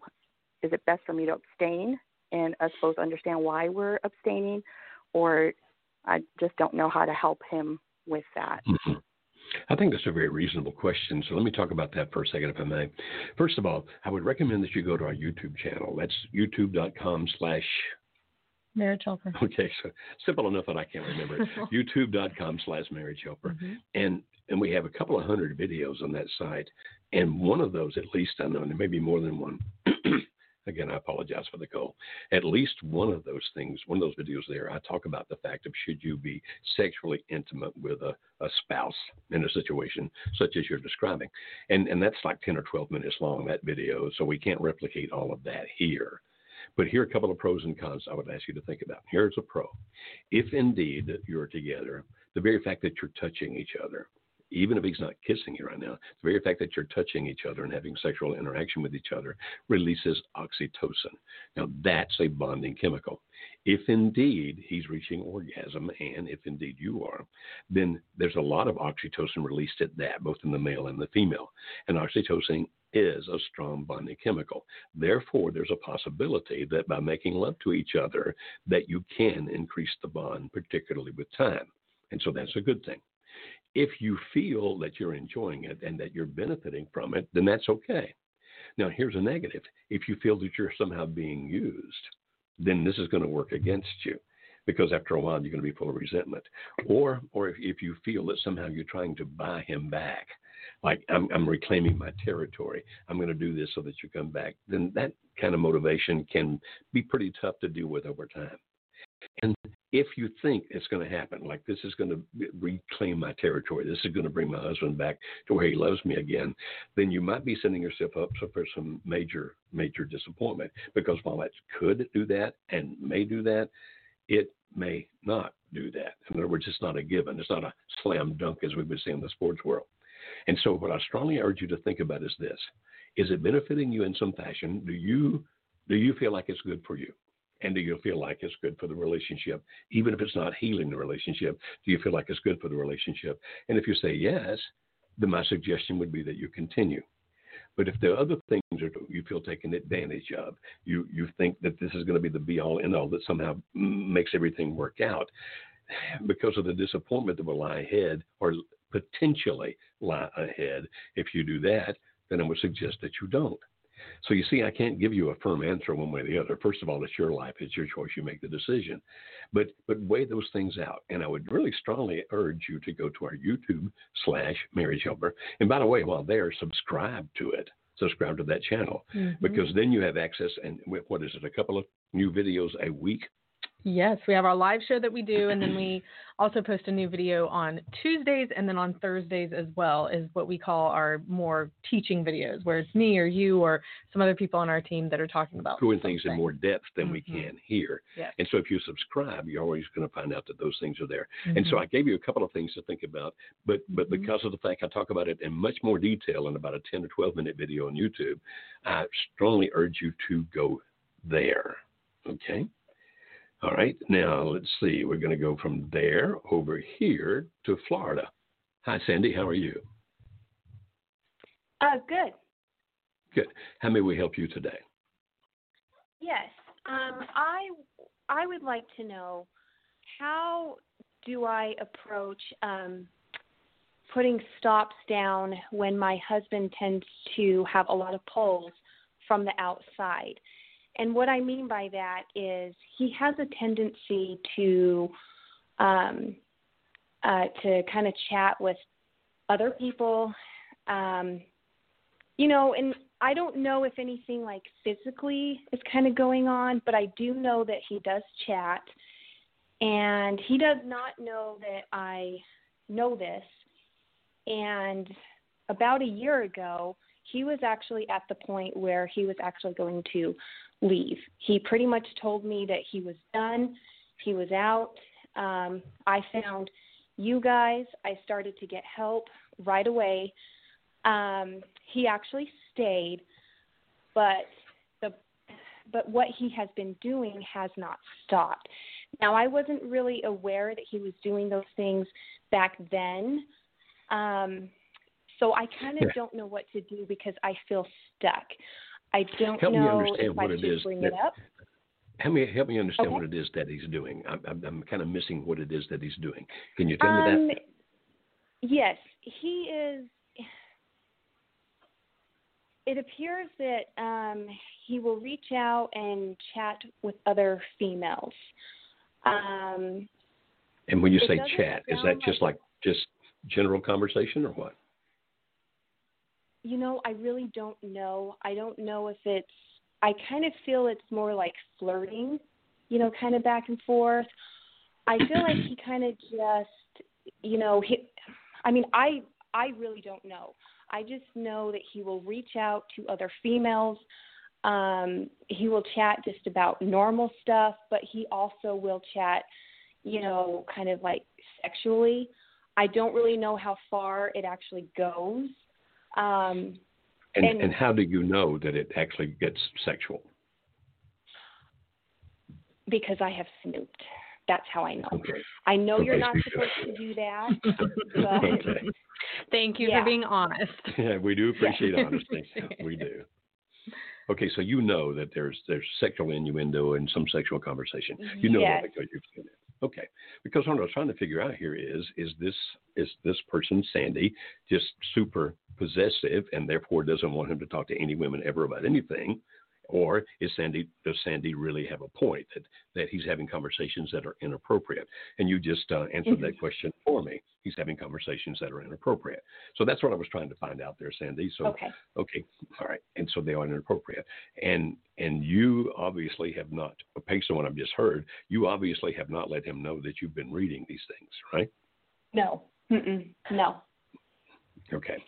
is it best for me to abstain and us both understand why we're abstaining, or I just don't know how to help him with that. Mhm. I think that's a very reasonable question. So let me talk about that for a second, if I may. First of all, I would recommend that you go to our YouTube channel. That's youtube.com slash Marriage helper. Okay, so simple enough that I can't remember it. <laughs> YouTube.com slash marriage helper. Mhm. And and we have a couple of hundred videos on that site. And one of those, at least I know, and there may be more than one. <clears throat> Again, I apologize for the call. At least one of those things, one of those videos there, I talk about the fact of should you be sexually intimate with a, a spouse in a situation such as you're describing. And and that's like 10 or 12 minutes long, that video. So we can't replicate all of that here. But here are a couple of pros and cons I would ask you to think about. Here's a pro. If indeed you're together, the very fact that you're touching each other, even if he's not kissing you right now, the very fact that you're touching each other and having sexual interaction with each other releases oxytocin. Now, that's a bonding chemical. If indeed he's reaching orgasm, and if indeed you are, then there's a lot of oxytocin released at that, both in the male and the female. And oxytocin is a strong bonding chemical. Therefore, there's a possibility that by making love to each other, that you can increase the bond, particularly with time. And so that's a good thing. If you feel that you're enjoying it and that you're benefiting from it, then that's okay. Now, here's a negative. If you feel that you're somehow being used, then this is going to work against you because after a while you're going to be full of resentment. Or, or if, if you feel that somehow you're trying to buy him back, like I'm, I'm reclaiming my territory, I'm going to do this so that you come back, then that kind of motivation can be pretty tough to deal with over time. And if you think it's going to happen, like this is going to reclaim my territory, this is going to bring my husband back to where he loves me again, then you might be setting yourself up for some major, major disappointment. Because while it could do that and may do that, it may not do that. In other words, it's not a given. It's not a slam dunk as we would say in the sports world. And so, what I strongly urge you to think about is this: Is it benefiting you in some fashion? Do you do you feel like it's good for you? And do you feel like it's good for the relationship? Even if it's not healing the relationship, do you feel like it's good for the relationship? And if you say yes, then my suggestion would be that you continue. But if the other things are you feel taken advantage of, you you think that this is going to be the be all end all that somehow makes everything work out, because of the disappointment that will lie ahead or potentially lie ahead, if you do that, then I would suggest that you don't. So you see, I can't give you a firm answer one way or the other. First of all, it's your life; it's your choice. You make the decision. But but weigh those things out. And I would really strongly urge you to go to our YouTube slash Marriage Helper. And by the way, while there, subscribe to it. Subscribe to that channel Mhm. because then you have access. And what is it? A couple of new videos a week Yes, we have our live show that we do, and then we also post a new video on Tuesdays and then on Thursdays as well, is what we call our more teaching videos, where it's me or you or some other people on our team that are talking about doing things in more depth than mm-hmm. we can here. Yes. And so if you subscribe, you're always going to find out that those things are there. Mm-hmm. And so I gave you a couple of things to think about, but but Mhm. because of the fact I talk about it in much more detail in about a 10 or 12 minute video on YouTube, I strongly urge you to go there. Okay. All right. Now let's see. We're going to go from there over here to Florida. Hi, Sandy. How are you? Uh, good. Good. How may we help you today? Yes. Um, I I would like to know how do I approach um, putting stops down when my husband tends to have a lot of pulls from the outside. And what I mean by that is he has a tendency to um, uh, to kind of chat with other people, um, you know, and I don't know if anything like physically is kind of going on, but I do know that he does chat, and he does not know that I know this. And about a year ago, he was actually at the point where he was actually going to leave. He pretty much told me that he was done, he was out. Um, I found you guys. I started to get help right away. Um, he actually stayed, but the but what he has been doing has not stopped. Now I wasn't really aware that he was doing those things back then. Um, so I kind of Yeah. don't know what to do because I feel stuck. I don't Help me understand if what I it is bring that- it up. Help me help me understand Okay. what it is that he's doing. I'm, I'm, I'm kind of missing what it is that he's doing. Can you tell me Um, that? yes, he is. It appears that um, he will reach out and chat with other females. Um, And when you say chat, is that just like just general conversation or what? You know, I really don't know. I don't know if it's. I kind of feel it's more like flirting, you know, kind of back and forth. I feel like he <clears throat> kind of just, you know, he, I mean, I I really don't know. I just know that he will reach out to other females. Um, he will chat just about normal stuff, but he also will chat, you know, kind of like sexually. I don't really know how far it actually goes. Um, And, And- and how do you know that it actually gets sexual? because I have snooped. That's how I know. Okay. I know you're not supposed to do that, <laughs> but okay. Thank you Yeah. for being honest. <laughs> Yeah, we do appreciate Yeah. honesty. <laughs> We do. Okay, so you know that there's there's sexual innuendo and some sexual conversation. You know Yes. that because you've seen it. Okay, because what I was trying to figure out here is is this is this person Sandy just super possessive and therefore doesn't want him to talk to any women ever about anything, or is Sandy does Sandy really have a point that that he's having conversations that are inappropriate? And you just uh, answered Mm-hmm. that question for me. He's having conversations that are inappropriate. So that's what I was trying to find out there, Sandy. So okay. Okay, all right, and so they are inappropriate, and and you obviously have not, based on what I've just heard, you obviously have not let him know that you've been reading these things, right? No. Mm-mm. No. Okay,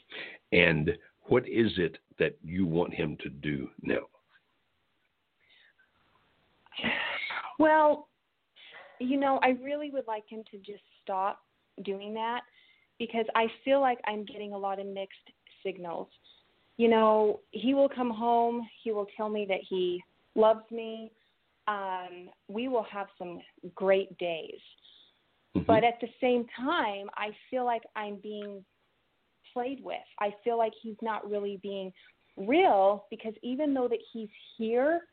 and what is it that you want him to do now? Well, you know, I really would like him to just stop doing that because I feel like I'm getting a lot of mixed signals. You know, he will come home, he will tell me that he loves me. Um, we will have some great days. Mhm. But at the same time, I feel like I'm being played with. I feel like he's not really being real because even though that he's here,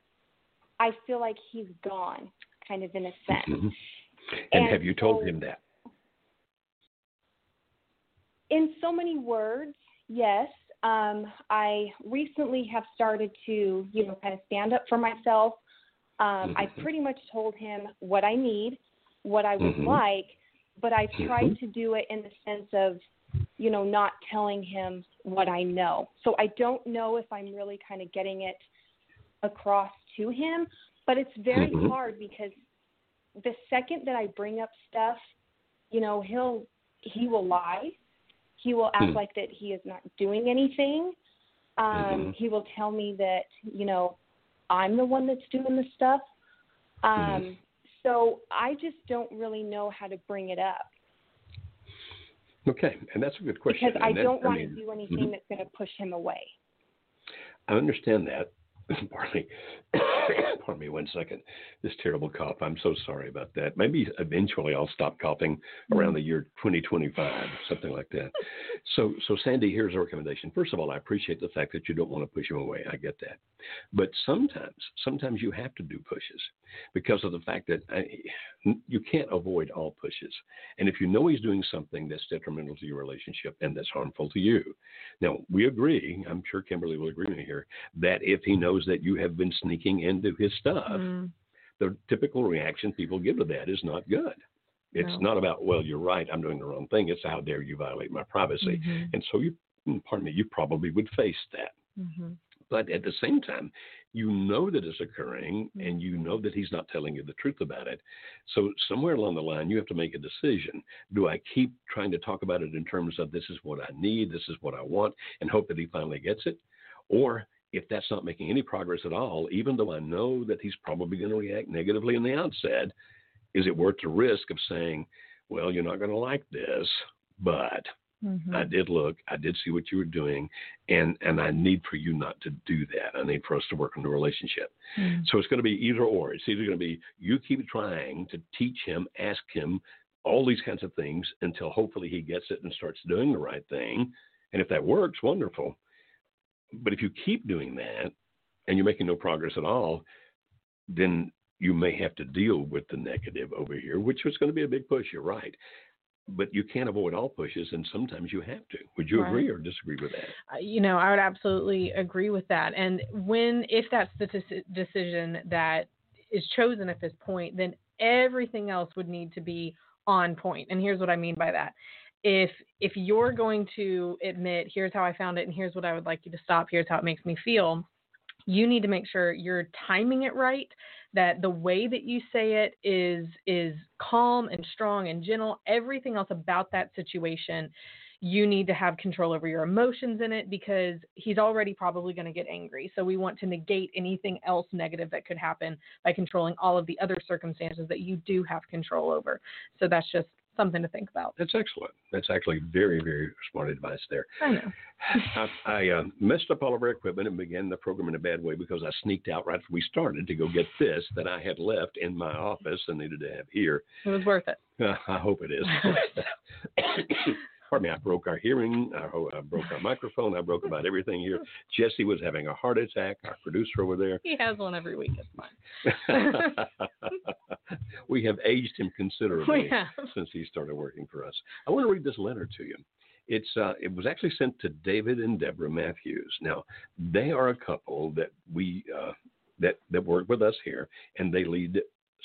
I feel like he's gone, kind of in a sense. Mhm. And, And have you told so- him that? In so many words, yes. Um, I recently have started to, you know, kind of stand up for myself. Um, I Mhm. pretty much told him what I need, what I would Mhm. like, but I've tried Mhm. to do it in the sense of, you know, not telling him what I know. So I don't know if I'm really kind of getting it across to him, but it's very Mhm. hard because the second that I bring up stuff, you know, he'll he will lie. He will act Hmm. like that he is not doing anything. Um, Mhm. He will tell me that you know I'm the one that's doing the stuff. Um, Mhm. So I just don't really know how to bring it up Okay, and that's a good question. because I and that- don't want mean, to do anything mhm. that's going to push him away. I understand that. Pardon me. <coughs> Pardon me one second. This terrible cough. I'm so sorry about that. Maybe eventually I'll stop coughing around mm-hmm. the year 2025, something like that. So, so Sandy, here's a recommendation. First of all, I appreciate the fact that you don't want to push him away. I get that. But sometimes, sometimes you have to do pushes because of the fact that uh, I, you can't avoid all pushes. And if you know he's doing something that's detrimental to your relationship and that's harmful to you, now we agree. I'm sure Kimberly will agree with me here that if he knows that you have been sneaking into his stuff, Mm, the typical reaction people give to that is not good. It's No. not about, well, you're right, I'm doing the wrong thing. It's how dare you violate my privacy. mhm, And so you, pardon me, you probably would face that. mhm. But at the same time, you know that it's occurring and you know that he's not telling you the truth about it. So somewhere along the line, you have to make a decision. Do I keep trying to talk about it in terms of this is what I need, this is what I want, and hope that he finally gets it? Or if that's not making any progress at all, even though I know that he's probably going to react negatively in the outset, is it worth the risk of saying, well, you're not going to like this, but Mhm. I did look, I did see what you were doing, and and I need for you not to do that. I need for us to work on the relationship. Mm. So it's going to be either or. It's either going to be you keep trying to teach him, ask him all these kinds of things until hopefully he gets it and starts doing the right thing. And if that works, wonderful. But if you keep doing that and you're making no progress at all, then you may have to deal with the negative over here, which is going to be a big push. You're right. But you can't avoid all pushes, and sometimes you have to. Would you agree or disagree with that? Uh, you know, I would absolutely agree with that. And when, if that's the deci- decision that is chosen at this point, then everything else would need to be on point. And here's what I mean by that. If if you're going to admit, here's how I found it, and here's what I would like you to stop, here's how it makes me feel, you need to make sure you're timing it right that the way that you say it is is calm and strong and gentle. Everything else about that situation you need to have control over your emotions in it because he's already probably going to get angry. So we want to negate anything else negative that could happen by controlling all of the other circumstances that you do have control over. So that's just something to think about That's excellent. That's actually very, very smart advice there. i know I, I uh, messed up all of our equipment and began the program in a bad way because I sneaked out right after we started to go get this that I had left in my office and needed to have here. it was worth it Uh, <laughs> I hope it is. <laughs> <coughs> <coughs> <coughs> Pardon me, I broke our hearing. I, I broke our microphone. I broke about everything here. Jesse was having a heart attack, our producer over there. he has one every week it's fine <laughs> we have aged him considerably since he started working for us. I want to read this letter to you. It's uh, it was actually sent to David and Deborah Matthews. Now they are a couple that we uh, that that work with us here, and they lead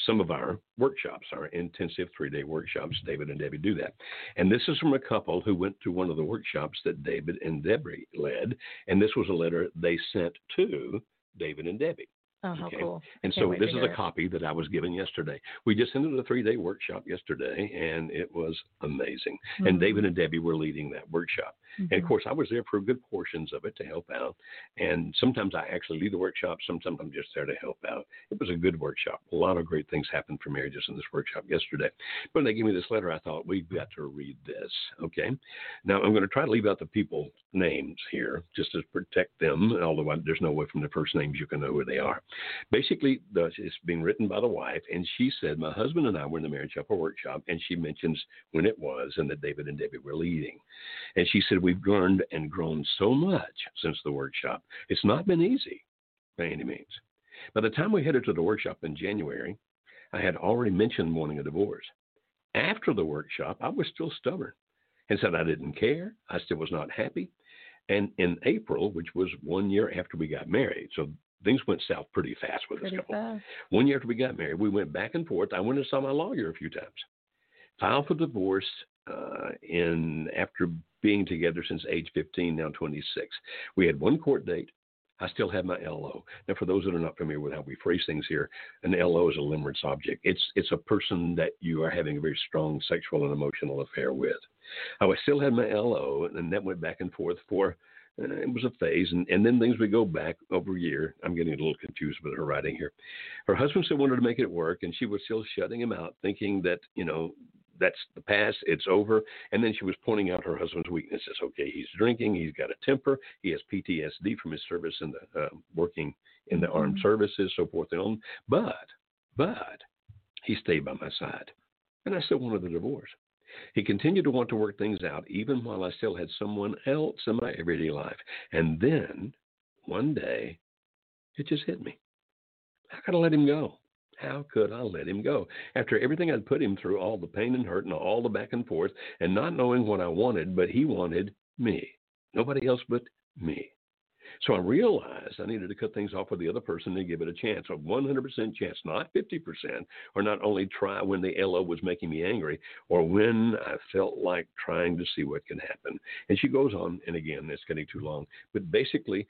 some of our workshops, our intensive three day workshops. David and Debbie do that, and this is from a couple who went to one of the workshops that David and Debbie led, and this was a letter they sent to David and Debbie. Oh how Okay. cool And so this is a it. copy that I was given yesterday. We just ended a three day workshop yesterday, and it was amazing. And Mhm. David and Debbie were leading that workshop. And of Mhm. course, I was there for good portions of it to help out. And sometimes I actually lead the workshop, sometimes I'm just there to help out. It was a good workshop. A lot of great things happened for marriages in this workshop yesterday. But when they gave me this letter, I thought, we've got to read this. Okay. Now, I'm going to try to leave out the people names here just to protect them, although I, there's no way from the first names you can know who they are. Basically, it's being written by the wife, and she said, My husband and I were in the marriage chapel workshop, and she mentions when it was and that David and Debbie were leading. And she said, We've learned and grown so much since the workshop. It's not been easy by any means. By the time we headed to the workshop in January, I had already mentioned wanting a divorce. After the workshop, I was still stubborn and said I didn't care. I still was not happy. And in April, which was one year after we got married, so things went south pretty fast with Pretty this couple. fast. One year after we got married, we went back and forth. I went and saw my lawyer a few times. Filed for divorce uh, in after being together since age 15, now 26. We had one court date. I still have my LO. Now, for those that are not familiar with how we phrase things here, an LO is a limerence object. It's it's a person that you are having a very strong sexual and emotional affair with. I still had my LO, and that went back and forth for uh, it was a phase, and, and then things would go back over a year. I'm getting a little confused with her writing here. Her husband still wanted to make it work, and she was still shutting him out, thinking that you know that's the past, it's over. And then she was pointing out her husband's weaknesses. Okay, he's drinking, he's got a temper, he has PTSD from his service in the uh, working in the armed mm-hmm. services, so forth and on. But, but he stayed by my side, and I still wanted the divorce. He continued to want to work things out even while I still had someone else in my everyday life. And then one day, it just hit me. How could I let him go? How could I let him go? After everything I'd put him through, all the pain and hurt and all the back and forth, and not knowing what I wanted, but he wanted me. Nobody else but me. So I realized I needed to cut things off with the other person and give it a chance, a 100% chance, not 50%, or not only try when the LO was making me angry or when I felt like trying to see what can happen. And she goes on, and again, it's getting too long, but basically,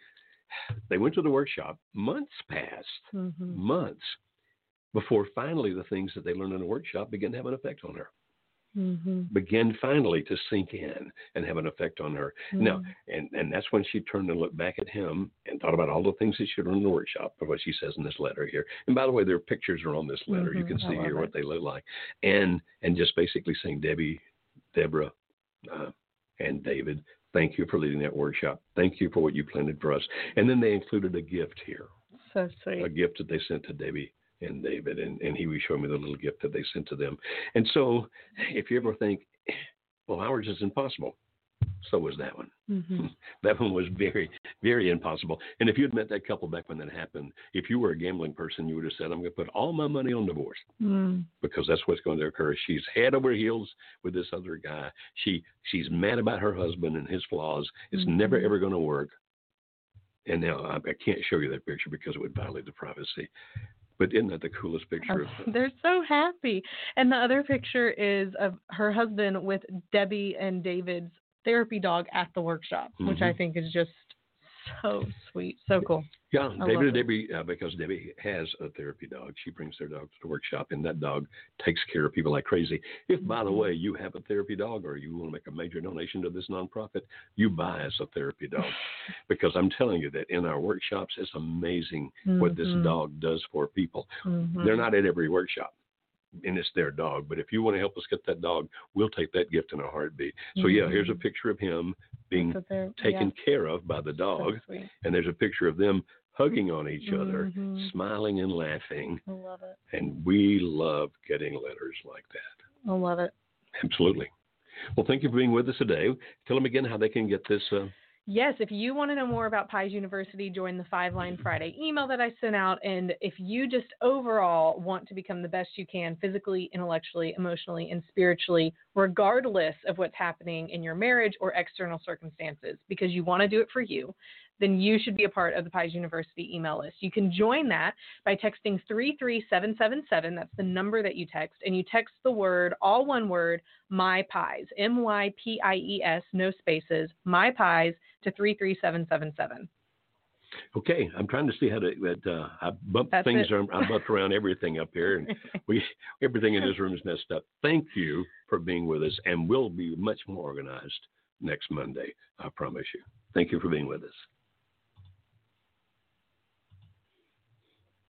they went to the workshop. Months passed, mm-hmm. months, before finally the things that they learned in the workshop began to have an effect on her mm-hmm. begin finally to sink in and have an effect on her. Mm-hmm. Now, and, and that's when she turned and looked back at him and thought about all the things that she learned in the workshop, of what she says in this letter here. And by the way, their pictures are on this letter. Mm-hmm. You can see here it. what they look like. And and just basically saying, Debbie, Deborah, uh, and David, thank you for leading that workshop. Thank you for what you planted for us. And then they included a gift here. So sweet. A gift that they sent to Debbie and David, and, and he was showing me the little gift that they sent to them. And so, if you ever think, well, ours is impossible, so was that one. Mm-hmm. <laughs> That one was very, very impossible. And if you had met that couple back when that happened, if you were a gambling person, you would have said, I'm going to put all my money on divorce mm. because that's what's going to occur. She's head over heels with this other guy. She she's mad about her husband and his flaws. It's mm-hmm. never ever going to work. And now I, I can't show you that picture because it would violate the privacy. But isn't that the coolest picture? Oh, <laughs> they're so happy. And the other picture is of her husband with Debbie and David's therapy dog at the workshop, mm-hmm. which I mm-hmm. think is just so sweet, so cool. Yeah, I David and Debbie, uh, because Debbie has a therapy dog, she brings their dog to the workshop, and that dog takes care of people like crazy. If, by the mm-hmm. way, you have a therapy dog or you want to make a major donation to this nonprofit, you buy us a therapy dog, <laughs> because I'm telling you that in our workshops, it's amazing mm-hmm. what this mm-hmm. dog does for people. Mm-hmm. They're not at every workshop and it's their dog. But if you want to help us get that dog, we'll take that gift in a heartbeat. So mm-hmm. yeah, here's a picture of him being taken yeah. care of by the dog, so and there's a picture of them hugging on each other, mm-hmm. smiling and laughing. I love it. And we love getting letters like that. I love it. Absolutely. Well, thank you for being with us today. Tell them again how they can get this. Uh, Yes, if you want to know more about Pies University, join the Five Line Friday email that I sent out. And if you just overall want to become the best you can physically, intellectually, emotionally, and spiritually, regardless of what's happening in your marriage or external circumstances, because you want to do it for you, then you should be a part of the Pies University email list. You can join that by texting 33777. That's the number that you text. And you text the word, all one word, My Pies, M Y P I E S, no spaces, My Pies to 33777. Okay, I'm trying to see how to. That uh, I bump That's things. Are, I bumped around everything up here, and we <laughs> everything in this room is messed up. Thank you for being with us, and we'll be much more organized next Monday. I promise you. Thank you for being with us.